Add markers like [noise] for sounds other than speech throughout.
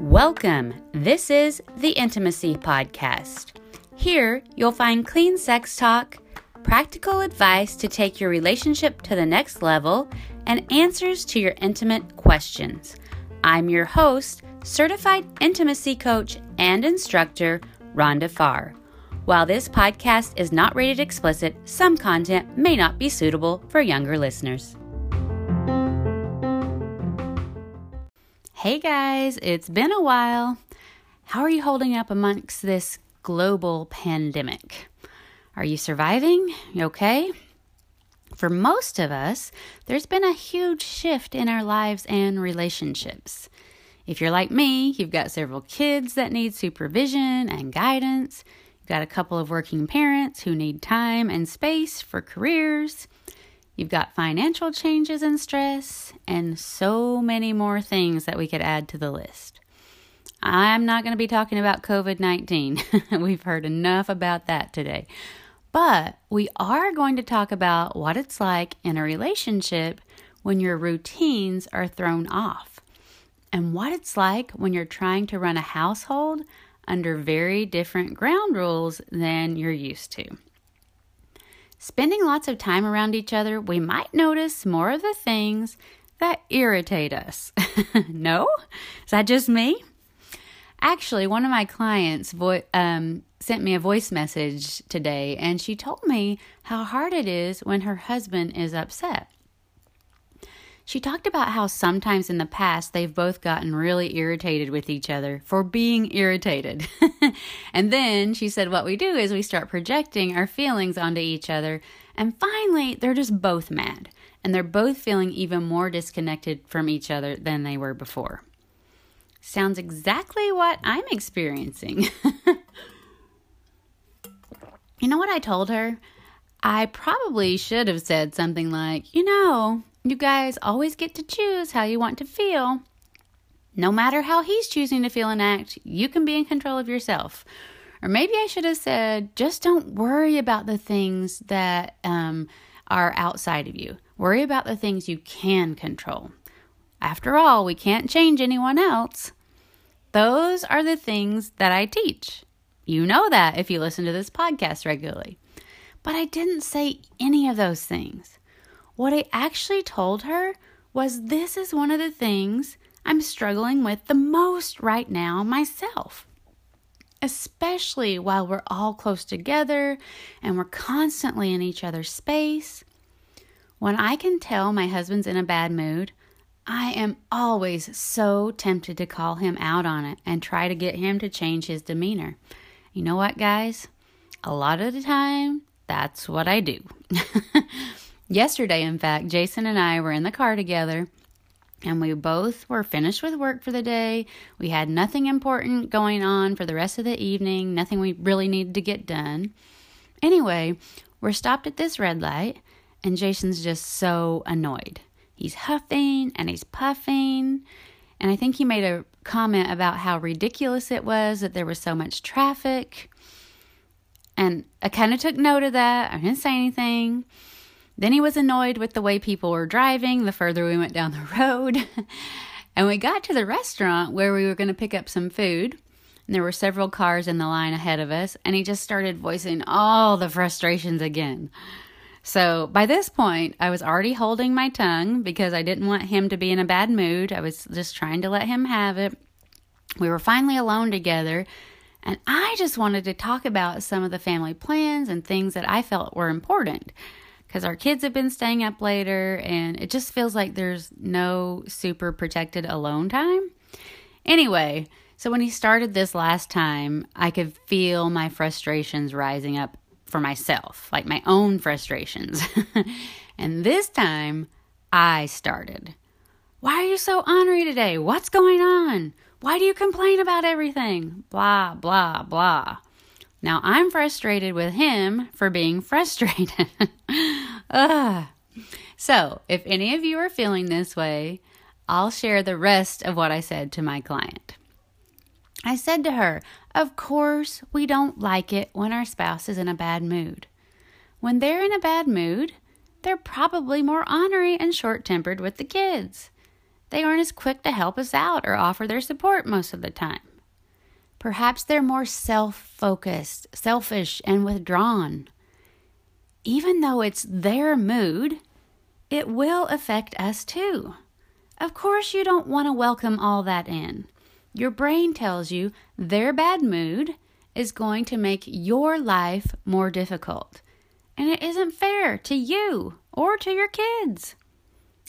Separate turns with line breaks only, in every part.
Welcome. This is the Intimacy Podcast. Here, you'll find clean sex talk, practical advice to take your relationship to the next level, and answers to your intimate questions. I'm your host, certified intimacy coach and instructor, Rhonda Farr. While this podcast is not rated explicit, some content may not be suitable for younger listeners. Hey guys, it's been a while. How are you holding up amongst this global pandemic? Are you surviving? Okay? For most of us, there's been a huge shift in our lives and relationships. If you're like me, you've got several kids that need supervision and guidance. You've got a couple of working parents who need time and space for careers. You've got financial changes and stress, and so many more things that we could add to the list. I'm not going to be talking about COVID 19. [laughs] We've heard enough about that today. But we are going to talk about what it's like in a relationship when your routines are thrown off, and what it's like when you're trying to run a household under very different ground rules than you're used to. Spending lots of time around each other, we might notice more of the things that irritate us. [laughs] no? Is that just me? Actually, one of my clients vo- um, sent me a voice message today, and she told me how hard it is when her husband is upset. She talked about how sometimes in the past they've both gotten really irritated with each other for being irritated. [laughs] and then she said, What we do is we start projecting our feelings onto each other, and finally they're just both mad, and they're both feeling even more disconnected from each other than they were before. Sounds exactly what I'm experiencing. [laughs] you know what I told her? I probably should have said something like, You know, you guys always get to choose how you want to feel. No matter how he's choosing to feel and act, you can be in control of yourself. Or maybe I should have said, just don't worry about the things that um, are outside of you. Worry about the things you can control. After all, we can't change anyone else. Those are the things that I teach. You know that if you listen to this podcast regularly. But I didn't say any of those things. What I actually told her was this is one of the things I'm struggling with the most right now myself. Especially while we're all close together and we're constantly in each other's space. When I can tell my husband's in a bad mood, I am always so tempted to call him out on it and try to get him to change his demeanor. You know what, guys? A lot of the time, that's what I do. [laughs] Yesterday, in fact, Jason and I were in the car together and we both were finished with work for the day. We had nothing important going on for the rest of the evening, nothing we really needed to get done. Anyway, we're stopped at this red light, and Jason's just so annoyed. He's huffing and he's puffing, and I think he made a comment about how ridiculous it was that there was so much traffic. And I kind of took note of that. I didn't say anything. Then he was annoyed with the way people were driving the further we went down the road. [laughs] and we got to the restaurant where we were going to pick up some food. And there were several cars in the line ahead of us, and he just started voicing all the frustrations again. So by this point, I was already holding my tongue because I didn't want him to be in a bad mood. I was just trying to let him have it. We were finally alone together, and I just wanted to talk about some of the family plans and things that I felt were important because our kids have been staying up later and it just feels like there's no super protected alone time. Anyway, so when he started this last time, I could feel my frustrations rising up for myself, like my own frustrations. [laughs] and this time, I started. Why are you so ornery today? What's going on? Why do you complain about everything? Blah, blah, blah. Now I'm frustrated with him for being [laughs] frustrated. Ugh. So, if any of you are feeling this way, I'll share the rest of what I said to my client. I said to her, Of course, we don't like it when our spouse is in a bad mood. When they're in a bad mood, they're probably more ornery and short tempered with the kids. They aren't as quick to help us out or offer their support most of the time. Perhaps they're more self focused, selfish, and withdrawn. Even though it's their mood, it will affect us too. Of course, you don't want to welcome all that in. Your brain tells you their bad mood is going to make your life more difficult. And it isn't fair to you or to your kids.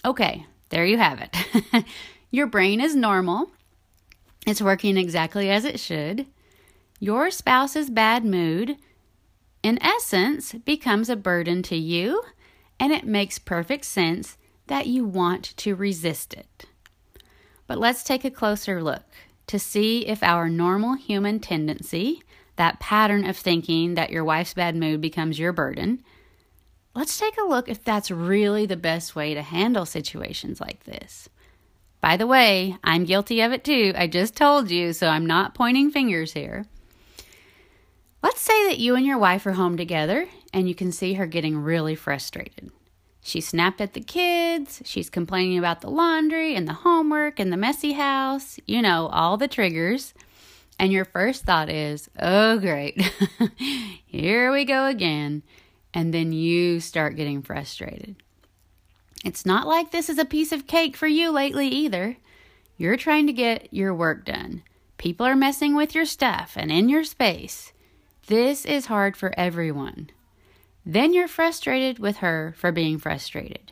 Okay, there you have it. [laughs] your brain is normal, it's working exactly as it should. Your spouse's bad mood, in essence, becomes a burden to you, and it makes perfect sense that you want to resist it. But let's take a closer look to see if our normal human tendency that pattern of thinking that your wife's bad mood becomes your burden, let's take a look if that's really the best way to handle situations like this. By the way, I'm guilty of it too. I just told you, so I'm not pointing fingers here. Let's say that you and your wife are home together and you can see her getting really frustrated. She snapped at the kids, she's complaining about the laundry and the homework and the messy house, you know, all the triggers and your first thought is, oh, great, [laughs] here we go again. And then you start getting frustrated. It's not like this is a piece of cake for you lately either. You're trying to get your work done. People are messing with your stuff and in your space. This is hard for everyone. Then you're frustrated with her for being frustrated.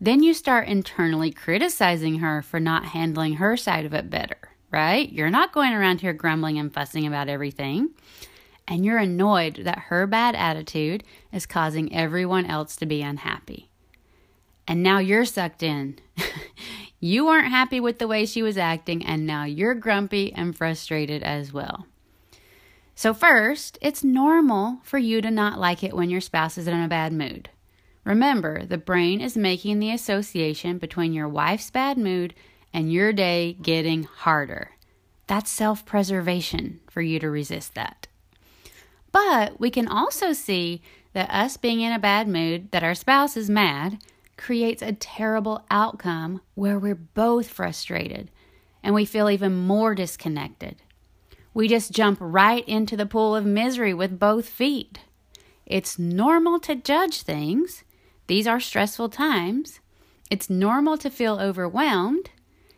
Then you start internally criticizing her for not handling her side of it better right? You're not going around here grumbling and fussing about everything. And you're annoyed that her bad attitude is causing everyone else to be unhappy. And now you're sucked in. [laughs] you weren't happy with the way she was acting, and now you're grumpy and frustrated as well. So, first, it's normal for you to not like it when your spouse is in a bad mood. Remember, the brain is making the association between your wife's bad mood and your day getting harder. That's self preservation for you to resist that. But we can also see that us being in a bad mood, that our spouse is mad, creates a terrible outcome where we're both frustrated and we feel even more disconnected. We just jump right into the pool of misery with both feet. It's normal to judge things. These are stressful times. It's normal to feel overwhelmed.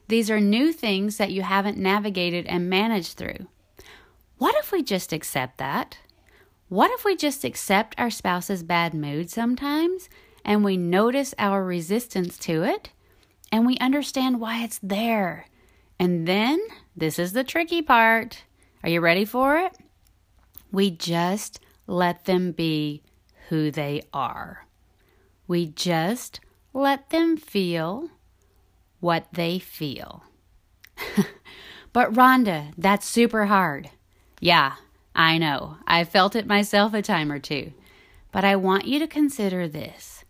These are new things that you haven't navigated and managed through. What if we just accept that? What if we just accept our spouse's bad mood sometimes and we notice our resistance to it and we understand why it's there? And then, this is the tricky part. Are you ready for it? We just let them be who they are. We just let them feel what they feel. [laughs] but Rhonda, that's super hard. Yeah, I know. I've felt it myself a time or two. But I want you to consider this.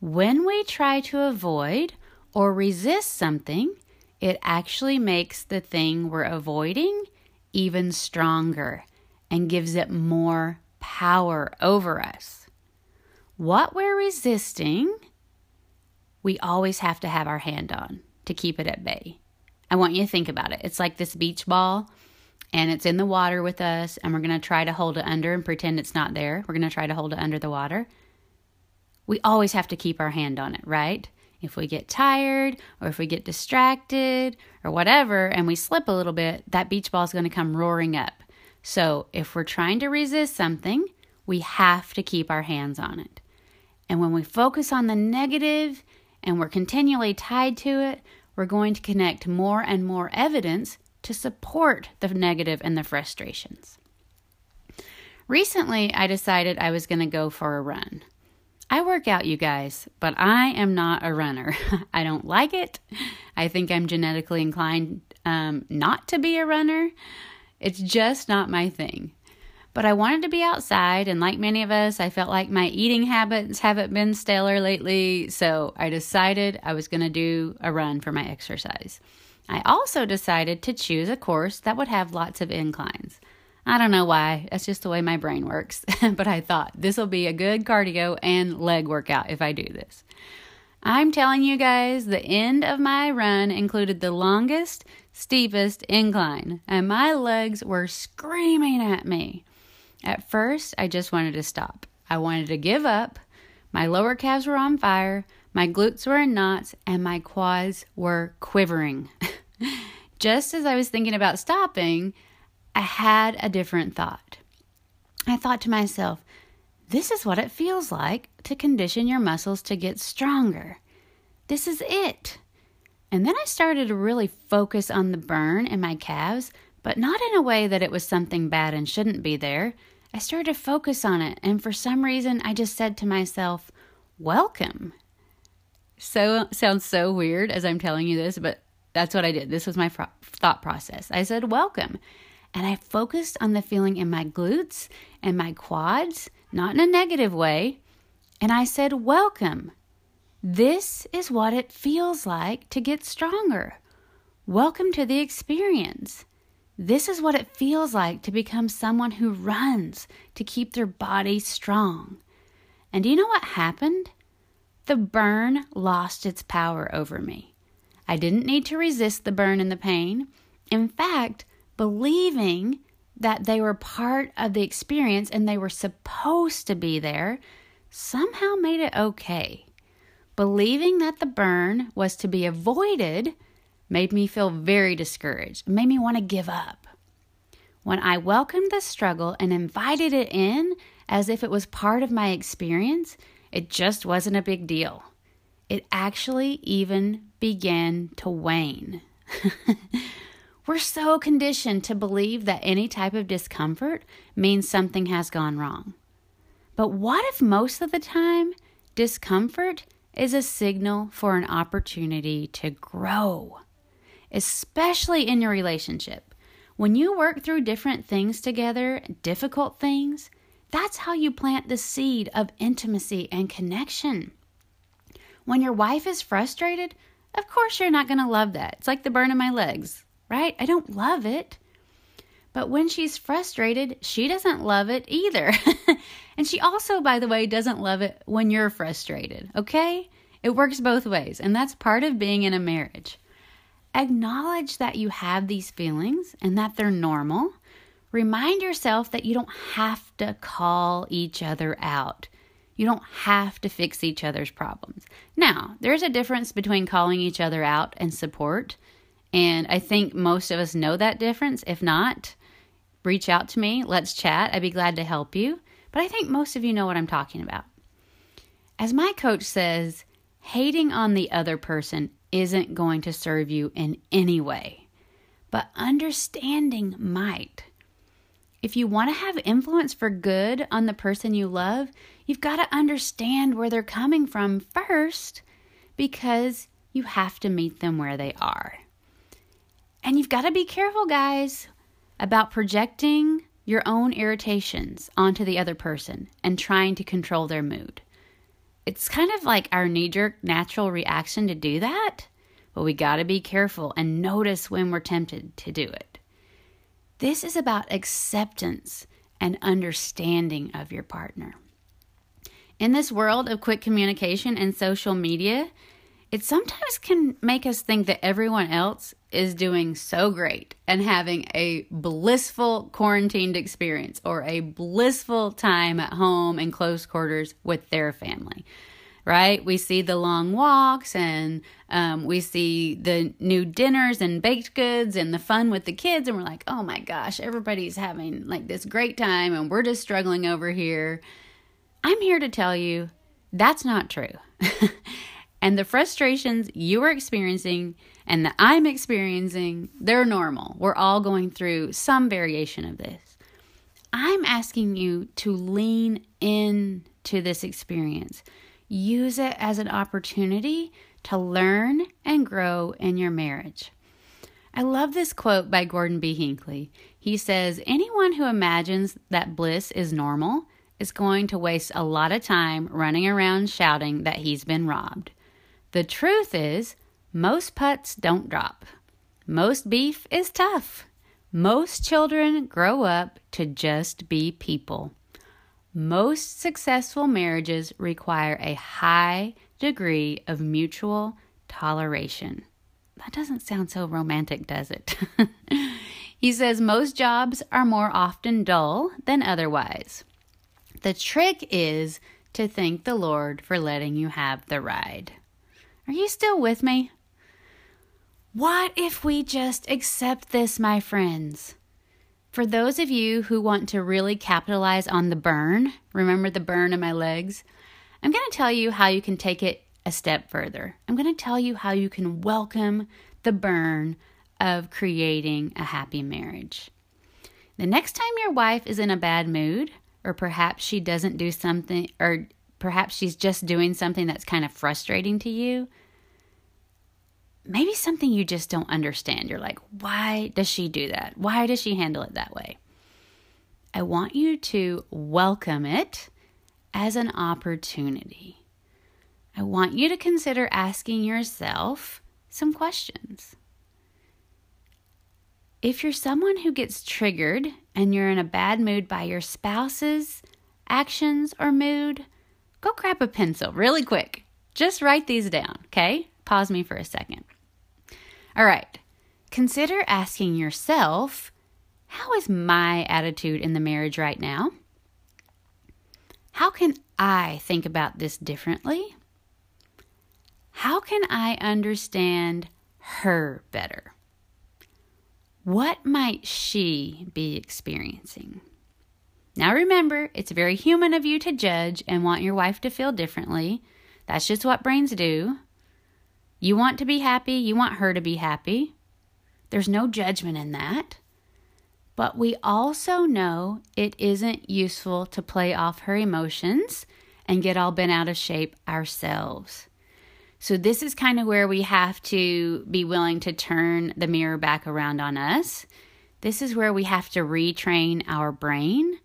When we try to avoid or resist something, it actually makes the thing we're avoiding even stronger and gives it more power over us. What we're resisting, we always have to have our hand on to keep it at bay. I want you to think about it. It's like this beach ball and it's in the water with us and we're going to try to hold it under and pretend it's not there. We're going to try to hold it under the water. We always have to keep our hand on it, right? If we get tired or if we get distracted or whatever and we slip a little bit, that beach ball is going to come roaring up. So, if we're trying to resist something, we have to keep our hands on it. And when we focus on the negative and we're continually tied to it, we're going to connect more and more evidence to support the negative and the frustrations. Recently, I decided I was going to go for a run. I work out, you guys, but I am not a runner. [laughs] I don't like it. I think I'm genetically inclined um, not to be a runner. It's just not my thing. But I wanted to be outside, and like many of us, I felt like my eating habits haven't been stellar lately, so I decided I was going to do a run for my exercise. I also decided to choose a course that would have lots of inclines. I don't know why. That's just the way my brain works. [laughs] but I thought this will be a good cardio and leg workout if I do this. I'm telling you guys, the end of my run included the longest, steepest incline, and my legs were screaming at me. At first, I just wanted to stop. I wanted to give up. My lower calves were on fire, my glutes were in knots, and my quads were quivering. [laughs] just as I was thinking about stopping, I had a different thought. I thought to myself, this is what it feels like to condition your muscles to get stronger. This is it. And then I started to really focus on the burn in my calves, but not in a way that it was something bad and shouldn't be there. I started to focus on it, and for some reason, I just said to myself, Welcome. So sounds so weird as I'm telling you this, but that's what I did. This was my thought process. I said, Welcome. And I focused on the feeling in my glutes and my quads, not in a negative way. And I said, Welcome. This is what it feels like to get stronger. Welcome to the experience. This is what it feels like to become someone who runs to keep their body strong. And do you know what happened? The burn lost its power over me. I didn't need to resist the burn and the pain. In fact, believing that they were part of the experience and they were supposed to be there somehow made it okay. Believing that the burn was to be avoided made me feel very discouraged, it made me want to give up. When I welcomed the struggle and invited it in as if it was part of my experience, it just wasn't a big deal. It actually even began to wane. [laughs] We're so conditioned to believe that any type of discomfort means something has gone wrong. But what if most of the time discomfort is a signal for an opportunity to grow? Especially in your relationship. When you work through different things together, difficult things, that's how you plant the seed of intimacy and connection. When your wife is frustrated, of course you're not going to love that. It's like the burn in my legs right? I don't love it. But when she's frustrated, she doesn't love it either. [laughs] and she also, by the way, doesn't love it when you're frustrated, okay? It works both ways, and that's part of being in a marriage. Acknowledge that you have these feelings and that they're normal. Remind yourself that you don't have to call each other out. You don't have to fix each other's problems. Now, there's a difference between calling each other out and support. And I think most of us know that difference. If not, reach out to me. Let's chat. I'd be glad to help you. But I think most of you know what I'm talking about. As my coach says, hating on the other person isn't going to serve you in any way, but understanding might. If you want to have influence for good on the person you love, you've got to understand where they're coming from first because you have to meet them where they are. And you've got to be careful, guys, about projecting your own irritations onto the other person and trying to control their mood. It's kind of like our knee jerk natural reaction to do that, but we got to be careful and notice when we're tempted to do it. This is about acceptance and understanding of your partner. In this world of quick communication and social media, it sometimes can make us think that everyone else is doing so great and having a blissful quarantined experience or a blissful time at home in close quarters with their family. Right? We see the long walks and um, we see the new dinners and baked goods and the fun with the kids, and we're like, oh my gosh, everybody's having like this great time and we're just struggling over here. I'm here to tell you that's not true. [laughs] And the frustrations you are experiencing and that I'm experiencing, they're normal. We're all going through some variation of this. I'm asking you to lean in to this experience. Use it as an opportunity to learn and grow in your marriage. I love this quote by Gordon B. Hinckley. He says, Anyone who imagines that bliss is normal is going to waste a lot of time running around shouting that he's been robbed. The truth is, most putts don't drop. Most beef is tough. Most children grow up to just be people. Most successful marriages require a high degree of mutual toleration. That doesn't sound so romantic, does it? [laughs] he says most jobs are more often dull than otherwise. The trick is to thank the Lord for letting you have the ride. Are you still with me? What if we just accept this, my friends? For those of you who want to really capitalize on the burn, remember the burn in my legs? I'm going to tell you how you can take it a step further. I'm going to tell you how you can welcome the burn of creating a happy marriage. The next time your wife is in a bad mood, or perhaps she doesn't do something, or perhaps she's just doing something that's kind of frustrating to you, maybe something you just don't understand. You're like, why does she do that? Why does she handle it that way? I want you to welcome it as an opportunity. I want you to consider asking yourself some questions. If you're someone who gets triggered and you're in a bad mood by your spouse's actions or mood, go grab a pencil really quick. Just write these down, okay? Pause me for a second. All right. Consider asking yourself how is my attitude in the marriage right now? How can I think about this differently? How can I understand her better? What might she be experiencing? Now remember, it's very human of you to judge and want your wife to feel differently. That's just what brains do. You want to be happy, you want her to be happy. There's no judgment in that. But we also know it isn't useful to play off her emotions and get all bent out of shape ourselves. So, this is kind of where we have to be willing to turn the mirror back around on us. This is where we have to retrain our brain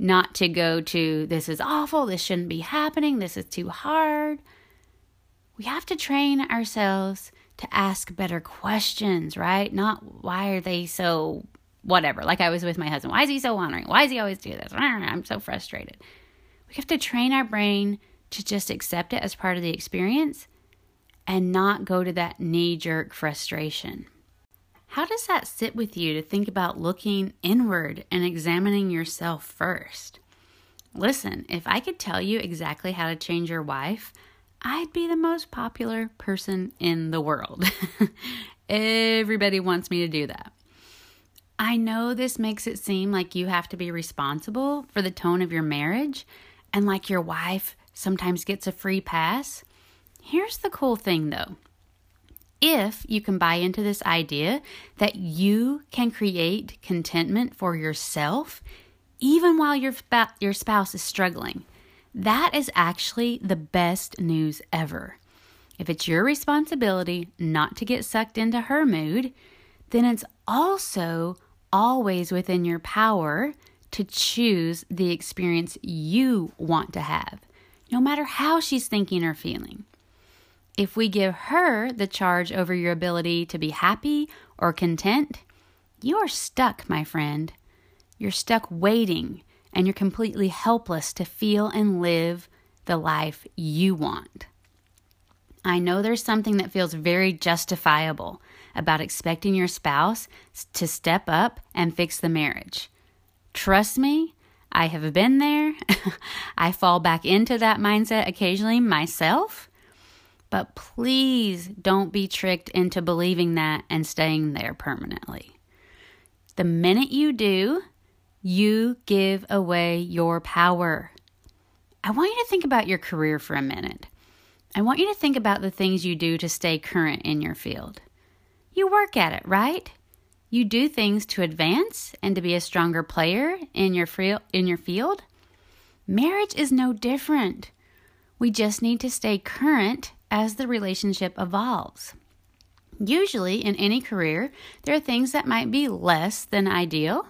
not to go to this is awful, this shouldn't be happening, this is too hard we have to train ourselves to ask better questions, right? Not why are they so whatever. Like I was with my husband. Why is he so honoring? Why does he always do this? [laughs] I'm so frustrated. We have to train our brain to just accept it as part of the experience and not go to that knee jerk frustration. How does that sit with you to think about looking inward and examining yourself first? Listen, if I could tell you exactly how to change your wife, I'd be the most popular person in the world. [laughs] Everybody wants me to do that. I know this makes it seem like you have to be responsible for the tone of your marriage and like your wife sometimes gets a free pass. Here's the cool thing though. If you can buy into this idea that you can create contentment for yourself, even while your, your spouse is struggling, that is actually the best news ever. If it's your responsibility not to get sucked into her mood, then it's also always within your power to choose the experience you want to have, no matter how she's thinking or feeling. If we give her the charge over your ability to be happy or content, you are stuck, my friend. You're stuck waiting and you're completely helpless to feel and live the life you want. I know there's something that feels very justifiable about expecting your spouse to step up and fix the marriage. Trust me, I have been there. [laughs] I fall back into that mindset occasionally myself. But please don't be tricked into believing that and staying there permanently. The minute you do, you give away your power. I want you to think about your career for a minute. I want you to think about the things you do to stay current in your field. You work at it, right? You do things to advance and to be a stronger player in your in your field. Marriage is no different. We just need to stay current as the relationship evolves. Usually, in any career, there are things that might be less than ideal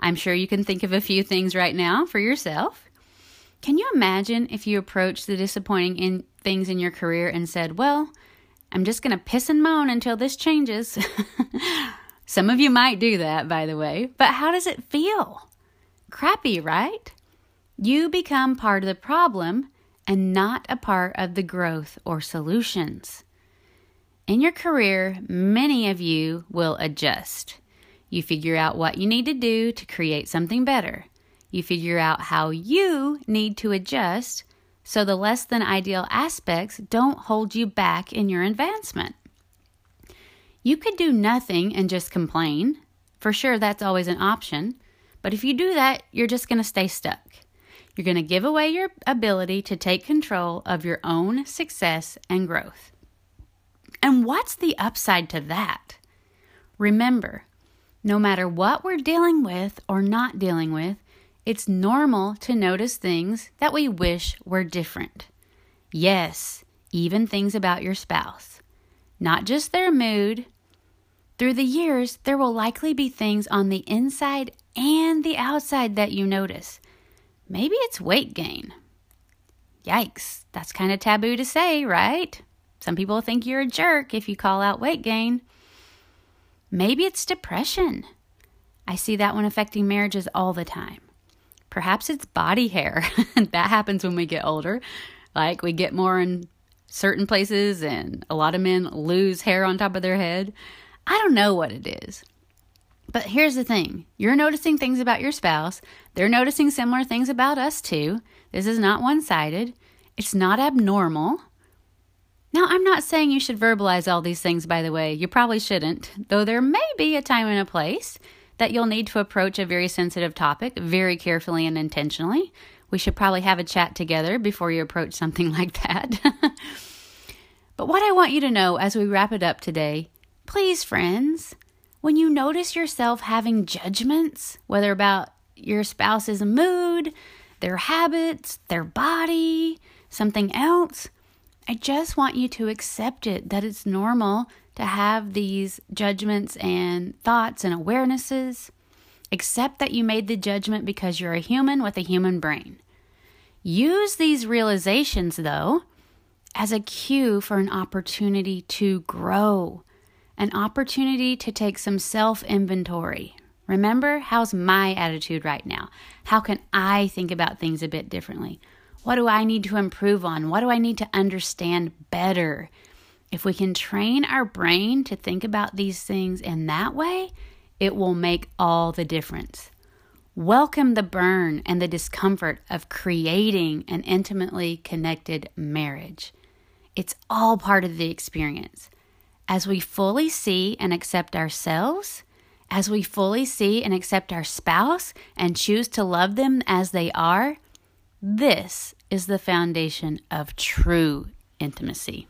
I'm sure you can think of a few things right now for yourself. Can you imagine if you approached the disappointing in things in your career and said, Well, I'm just going to piss and moan until this changes? [laughs] Some of you might do that, by the way, but how does it feel? Crappy, right? You become part of the problem and not a part of the growth or solutions. In your career, many of you will adjust. You figure out what you need to do to create something better. You figure out how you need to adjust so the less than ideal aspects don't hold you back in your advancement. You could do nothing and just complain. For sure, that's always an option. But if you do that, you're just going to stay stuck. You're going to give away your ability to take control of your own success and growth. And what's the upside to that? Remember, no matter what we're dealing with or not dealing with, it's normal to notice things that we wish were different. Yes, even things about your spouse, not just their mood. Through the years, there will likely be things on the inside and the outside that you notice. Maybe it's weight gain. Yikes, that's kind of taboo to say, right? Some people think you're a jerk if you call out weight gain. Maybe it's depression. I see that one affecting marriages all the time. Perhaps it's body hair. [laughs] that happens when we get older. Like we get more in certain places, and a lot of men lose hair on top of their head. I don't know what it is. But here's the thing you're noticing things about your spouse, they're noticing similar things about us too. This is not one sided, it's not abnormal. Now, I'm not saying you should verbalize all these things, by the way. You probably shouldn't, though there may be a time and a place that you'll need to approach a very sensitive topic very carefully and intentionally. We should probably have a chat together before you approach something [laughs] like that. [laughs] but what I want you to know as we wrap it up today please, friends, when you notice yourself having judgments, whether about your spouse's mood, their habits, their body, something else, I just want you to accept it that it's normal to have these judgments and thoughts and awarenesses. Accept that you made the judgment because you're a human with a human brain. Use these realizations, though, as a cue for an opportunity to grow, an opportunity to take some self inventory. Remember, how's my attitude right now? How can I think about things a bit differently? What do I need to improve on? What do I need to understand better? If we can train our brain to think about these things in that way, it will make all the difference. Welcome the burn and the discomfort of creating an intimately connected marriage. It's all part of the experience. As we fully see and accept ourselves, as we fully see and accept our spouse and choose to love them as they are, this is the foundation of true intimacy.